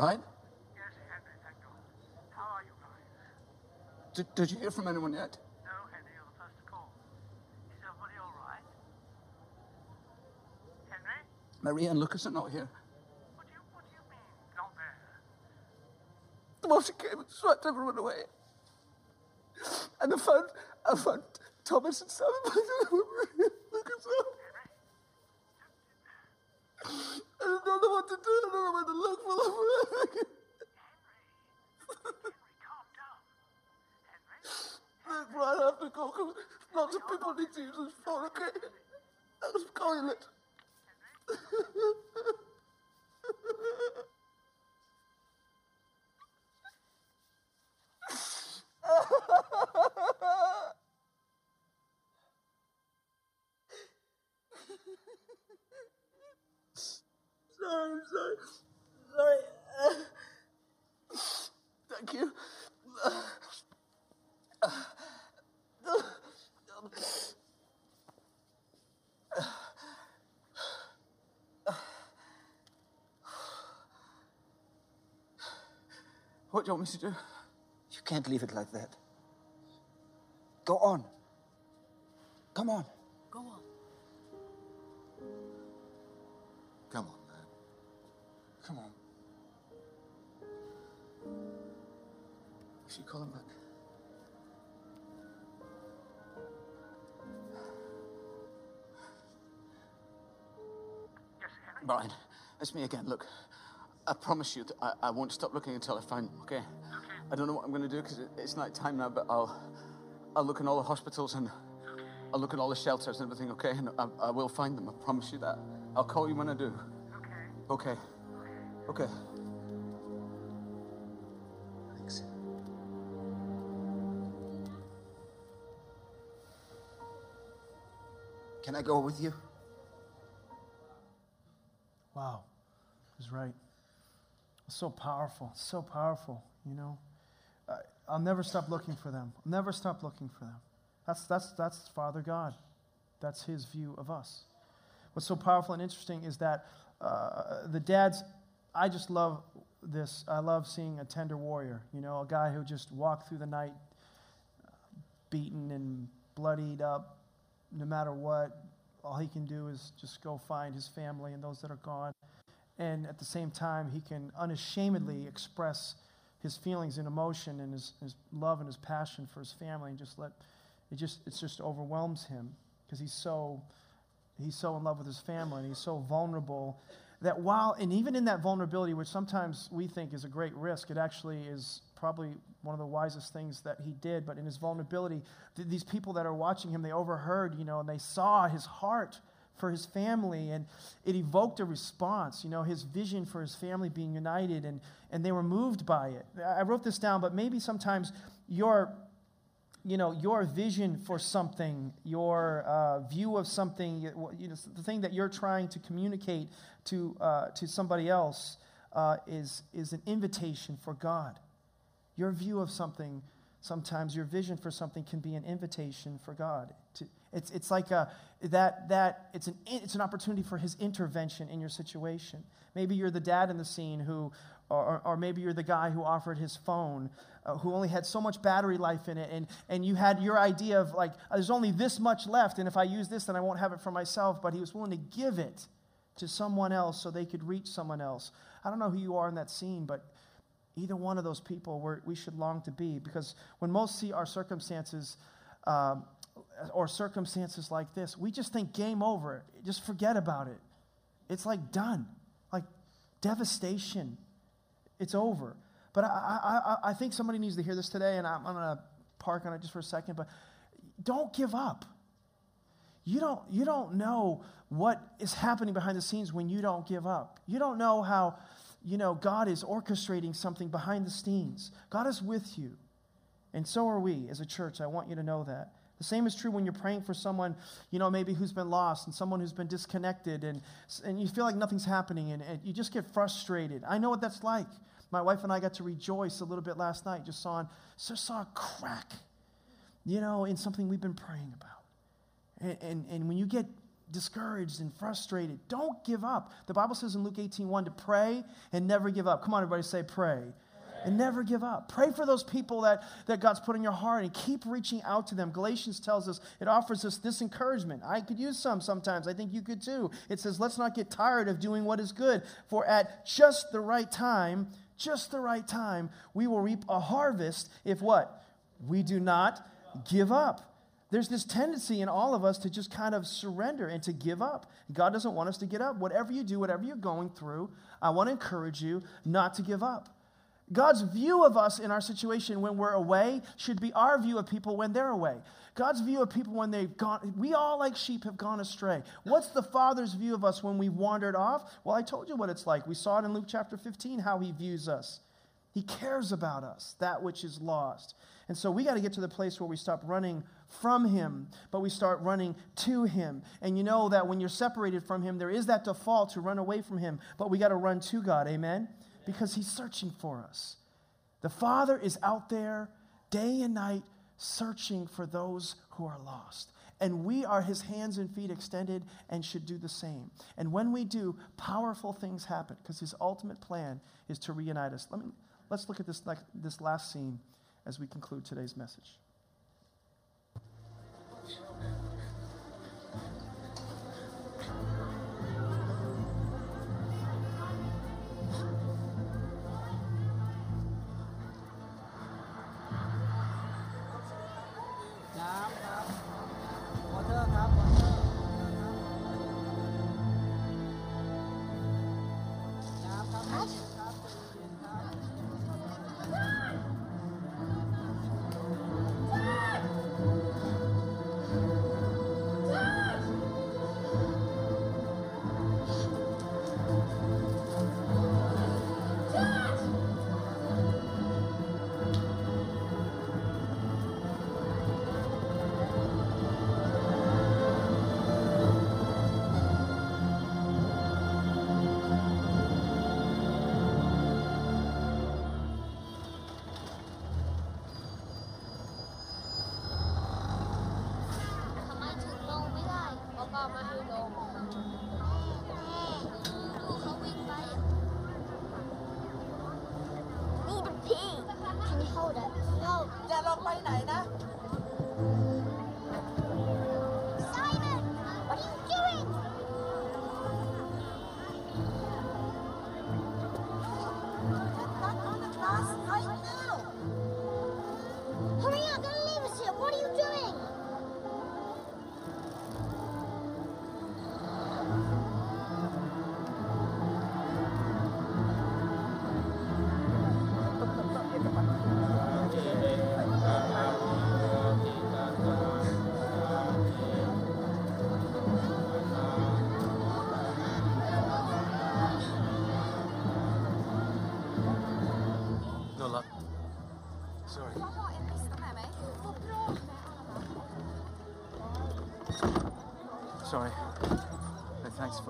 Right? Yes, Henry, thank God. How are you guys? Did, did you hear from anyone yet? No, Henry, you're the first to call. Is everybody all right? Henry? Maria and Lucas are not here. What do you, what do you mean, not there? Well, she came and swept everyone away. And I found, I found Thomas and Sam. Lucas up. I don't know what to do. I don't know where to look for? Look, right after because lots of people need to use this phone, okay? I calling it. Sorry, sorry. Sorry. Thank you. What do you want me to do? You
can't leave it like that. Go on. Come on.
Me again. Look, I promise you that I, I won't stop looking until I find him, okay? I don't know what I'm going to do because it, it's night time now, but I'll, I'll look in all the hospitals and I'll look in all the shelters and everything, okay? And I, I will find them. I promise you that. I'll call you when I do. Okay. Okay. Okay.
Thanks. Can I go with you?
He's right. So powerful. So powerful, you know. Uh, I'll never stop looking for them. I'll never stop looking for them. That's, that's, that's Father God. That's his view of us. What's so powerful and interesting is that uh, the dads, I just love this. I love seeing a tender warrior, you know, a guy who just walked through the night beaten and bloodied up, no matter what. All he can do is just go find his family and those that are gone. And at the same time, he can unashamedly express his feelings and emotion and his, his love and his passion for his family and just let it just it just overwhelms him because he's so he's so in love with his family and he's so vulnerable that while and even in that vulnerability which sometimes we think is a great risk it actually is probably one of the wisest things that he did. But in his vulnerability th- these people that are watching him they overheard you know and they saw his heart for his family and it evoked a response you know his vision for his family being united and and they were moved by it. I wrote this down but maybe sometimes your you know your vision for something your uh, view of something you know, the thing that you're trying to communicate to, uh, to somebody else uh, is, is an invitation for god. Your view of something sometimes your vision for something can be an invitation for god it's, it's like a, that, that it's, an, it's an opportunity for his intervention in your situation. Maybe you're the dad in the scene who or, or maybe you're the guy who offered his phone uh, who only had so much battery life in it and, and you had your idea of like there's only this much left and if i use this then i won't have it for myself but he was willing to give it to someone else so they could reach someone else. I don't know who you are in that scene but either one of those people we we should long to be because when most see our circumstances um, or circumstances like this we just think game over just forget about it it's like done like devastation it's over. But I, I, I think somebody needs to hear this today, and I'm, I'm going to park on it just for a second. But don't give up. You don't, you don't know what is happening behind the scenes when you don't give up. You don't know how, you know, God is orchestrating something behind the scenes. God is with you. And so are we as a church. I want you to know that. The same is true when you're praying for someone, you know, maybe who's been lost and someone who's been disconnected and, and you feel like nothing's happening and, and you just get frustrated. I know what that's like. My wife and I got to rejoice a little bit last night, just saw, just saw a crack, you know, in something we've been praying about. And, and, and when you get discouraged and frustrated, don't give up. The Bible says in Luke 18 1 to pray and never give up. Come on, everybody, say pray and never give up. Pray for those people that, that God's put in your heart and keep reaching out to them. Galatians tells us, it offers us this encouragement. I could use some sometimes. I think you could too. It says, let's not get tired of doing what is good, for at just the right time, just the right time, we will reap a harvest if what? We do not give up. There's this tendency in all of us to just kind of surrender and to give up. God doesn't want us to get up. Whatever you do, whatever you're going through, I want to encourage you not to give up. God's view of us in our situation when we're away should be our view of people when they're away. God's view of people when they've gone, we all like sheep have gone astray. What's the Father's view of us when we've wandered off? Well, I told you what it's like. We saw it in Luke chapter 15, how he views us. He cares about us, that which is lost. And so we got to get to the place where we stop running from Him, but we start running to Him. And you know that when you're separated from Him, there is that default to run away from Him, but we got to run to God. Amen? Because He's searching for us. The Father is out there day and night searching for those who are lost. And we are his hands and feet extended and should do the same. And when we do, powerful things happen because his ultimate plan is to reunite us. Let me, let's look at this, like, this last scene as we conclude today's message.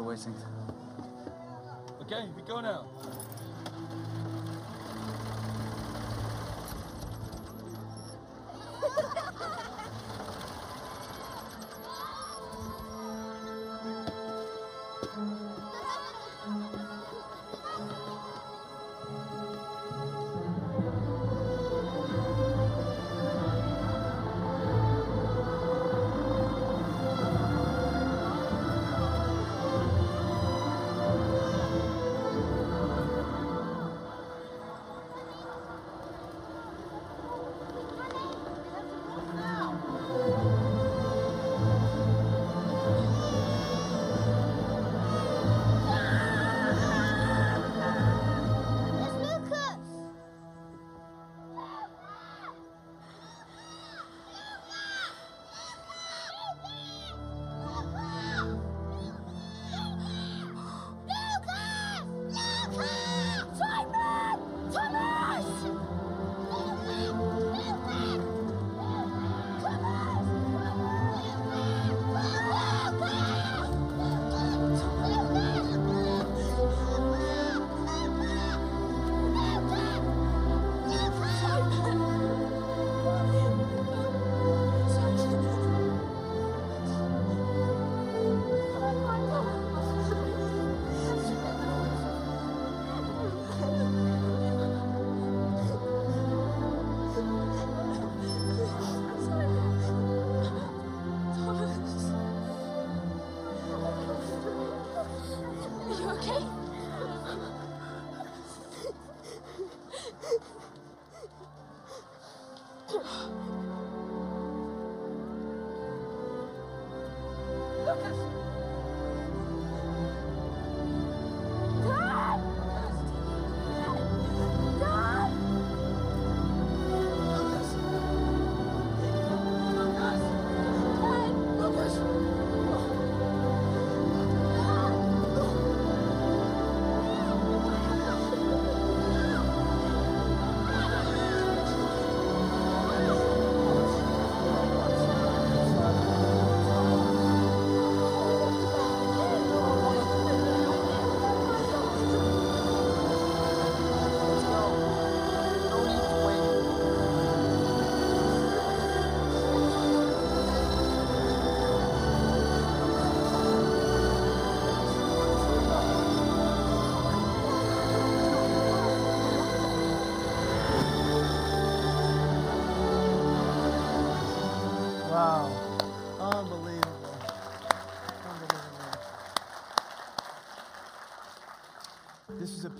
For waiting.
Okay, we go now.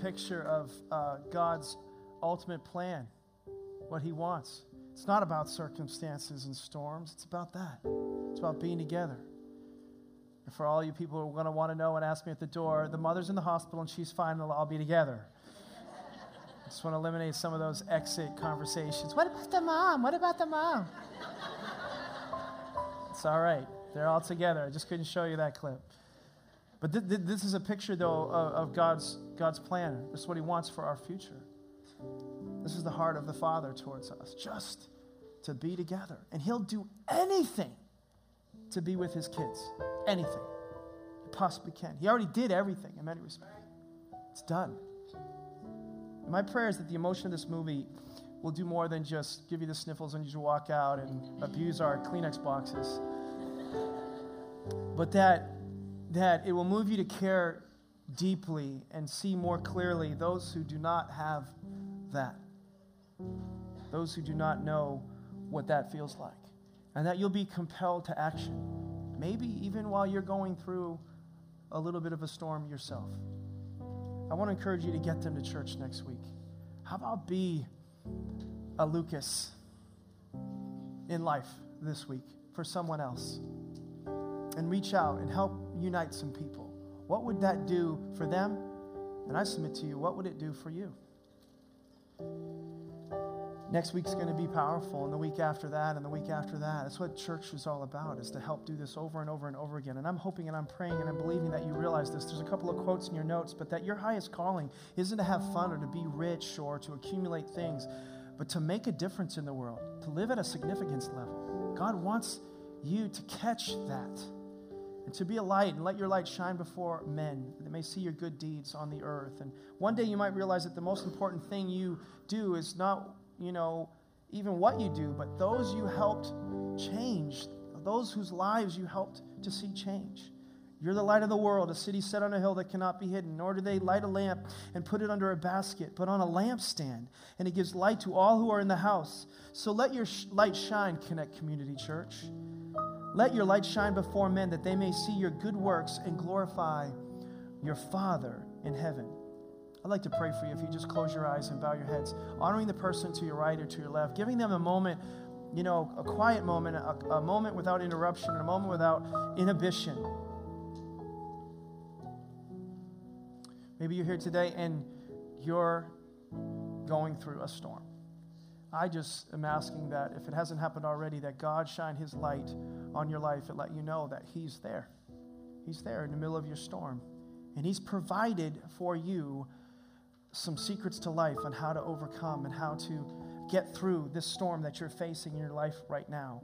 Picture of uh, God's ultimate plan, what He wants. It's not about circumstances and storms, it's about that. It's about being together. And for all you people who are going to want to know and ask me at the door, the mother's in the hospital and she's fine, and all be together. I just want to eliminate some of those exit conversations. What about the mom? What about the mom? It's all right. They're all together. I just couldn't show you that clip. But th- th- this is a picture, though, of, of God's, God's plan. This is what He wants for our future. This is the heart of the Father towards us, just to be together. And He'll do anything to be with His kids. Anything. He possibly can. He already did everything in many respects. It's done. My prayer is that the emotion of this movie will do more than just give you the sniffles and you just walk out and abuse our Kleenex boxes. But that, that it will move you to care deeply and see more clearly those who do not have that. Those who do not know what that feels like. And that you'll be compelled to action. Maybe even while you're going through a little bit of a storm yourself. I want to encourage you to get them to church next week. How about be a Lucas in life this week for someone else? And reach out and help unite some people. What would that do for them? And I submit to you, what would it do for you? Next week's going to be powerful, and the week after that, and the week after that. That's what church is all about, is to help do this over and over and over again. And I'm hoping and I'm praying and I'm believing that you realize this. There's a couple of quotes in your notes, but that your highest calling isn't to have fun or to be rich or to accumulate things, but to make a difference in the world, to live at a significance level. God wants you to catch that to be a light and let your light shine before men that may see your good deeds on the earth. And one day you might realize that the most important thing you do is not you know, even what you do, but those you helped change, those whose lives you helped to see change. You're the light of the world, a city set on a hill that cannot be hidden. Nor do they light a lamp and put it under a basket, but on a lampstand, and it gives light to all who are in the house. So let your sh- light shine, Connect Community Church. Let your light shine before men that they may see your good works and glorify your Father in heaven. I'd like to pray for you if you just close your eyes and bow your heads, honoring the person to your right or to your left, giving them a moment, you know, a quiet moment, a, a moment without interruption, a moment without inhibition. Maybe you're here today and you're going through a storm. I just am asking that if it hasn't happened already, that God shine His light on your life and let you know that He's there. He's there in the middle of your storm. And He's provided for you some secrets to life on how to overcome and how to get through this storm that you're facing in your life right now.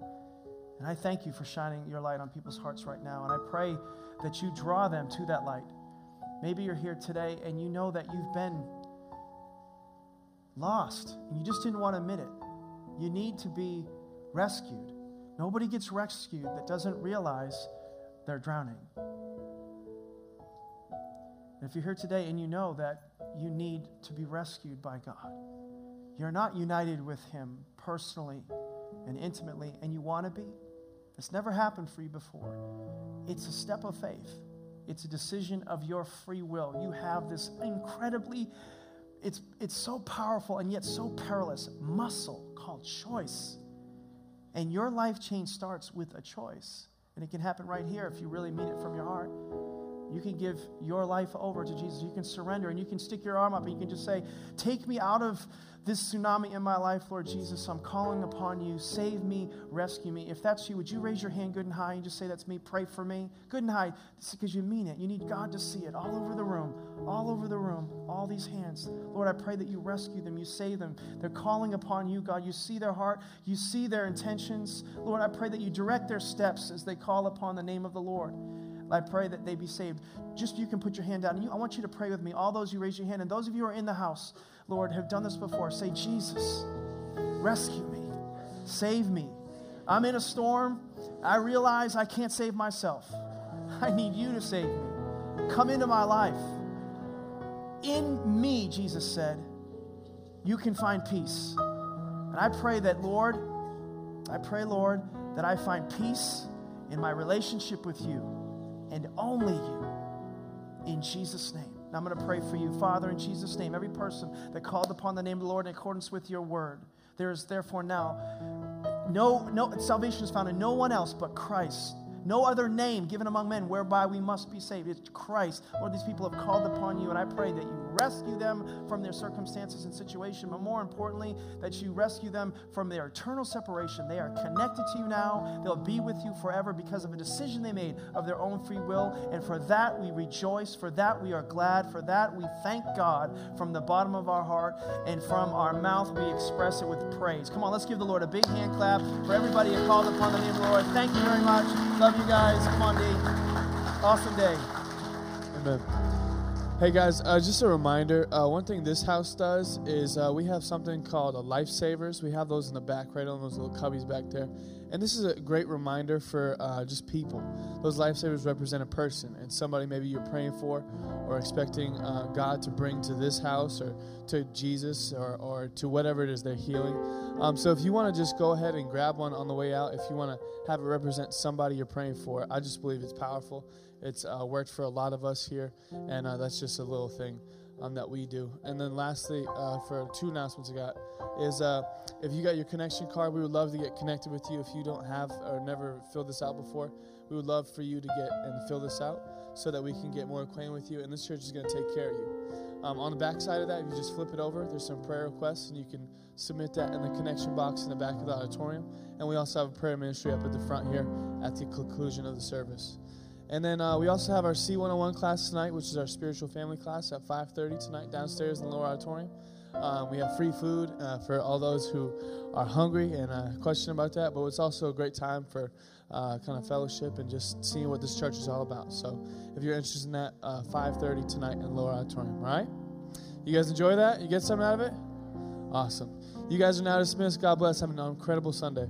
And I thank you for shining your light on people's hearts right now. And I pray that you draw them to that light. Maybe you're here today and you know that you've been lost and you just didn't want to admit it. You need to be rescued. Nobody gets rescued that doesn't realize they're drowning. And if you're here today and you know that you need to be rescued by God, you're not united with Him personally and intimately, and you want to be, it's never happened for you before. It's a step of faith, it's a decision of your free will. You have this incredibly, it's, it's so powerful and yet so perilous muscle called choice. And your life change starts with a choice. And it can happen right here if you really mean it from your heart. You can give your life over to Jesus. You can surrender and you can stick your arm up and you can just say, Take me out of this tsunami in my life, Lord Jesus. I'm calling upon you. Save me, rescue me. If that's you, would you raise your hand good and high and just say, That's me? Pray for me. Good and high. This is because you mean it. You need God to see it all over the room, all over the room, all these hands. Lord, I pray that you rescue them, you save them. They're calling upon you, God. You see their heart, you see their intentions. Lord, I pray that you direct their steps as they call upon the name of the Lord. I pray that they be saved. Just you can put your hand down. You, I want you to pray with me. All those you raise your hand, and those of you who are in the house, Lord, have done this before. Say, Jesus, rescue me, save me. I'm in a storm. I realize I can't save myself. I need you to save me. Come into my life. In me, Jesus said, you can find peace. And I pray that, Lord, I pray, Lord, that I find peace in my relationship with you and only you. In Jesus' name. Now I'm going to pray for you. Father, in Jesus' name, every person that called upon the name of the Lord in accordance with your word, there is therefore now no, no salvation is found in no one else but Christ. No other name given among men whereby we must be saved. It's Christ. Lord, these people have called upon you, and I pray that you rescue them from their circumstances and situation, but more importantly, that you rescue them from their eternal separation. They are connected to you now. They'll be with you forever because of a decision they made of their own free will. And for that, we rejoice. For that, we are glad. For that, we thank God from the bottom of our heart and from our mouth, we express it with praise. Come on, let's give the Lord a big hand clap for everybody who called upon the name of the Lord. Thank you very much. Love you guys. Come on, D. Awesome day.
Amen. Hey guys, uh, just a reminder. Uh, one thing this house does is uh, we have something called a lifesavers. We have those in the back, right on those little cubbies back there. And this is a great reminder for uh, just people. Those lifesavers represent a person and somebody maybe you're praying for or expecting uh, God to bring to this house or to Jesus or, or to whatever it is they're healing. Um, so if you want to just go ahead and grab one on the way out, if you want to have it represent somebody you're praying for, I just believe it's powerful. It's uh, worked for a lot of us here, and uh, that's just a little thing um, that we do. And then lastly, uh, for two announcements I got, is uh, if you got your connection card, we would love to get connected with you. If you don't have or never filled this out before, we would love for you to get and fill this out so that we can get more acquainted with you. And this church is going to take care of you. Um, on the back side of that, if you just flip it over, there's some prayer requests, and you can submit that in the connection box in the back of the auditorium. And we also have a prayer ministry up at the front here at the conclusion of the service. And then uh, we also have our C101 class tonight, which is our spiritual family class at 5:30 tonight downstairs in the lower auditorium. Um, we have free food uh, for all those who are hungry and uh, question about that. But it's also a great time for uh, kind of fellowship and just seeing what this church is all about. So if you're interested in that, 5:30 uh, tonight in lower auditorium. All right? You guys enjoy that? You get something out of it? Awesome. You guys are now dismissed. God bless. Have an incredible Sunday.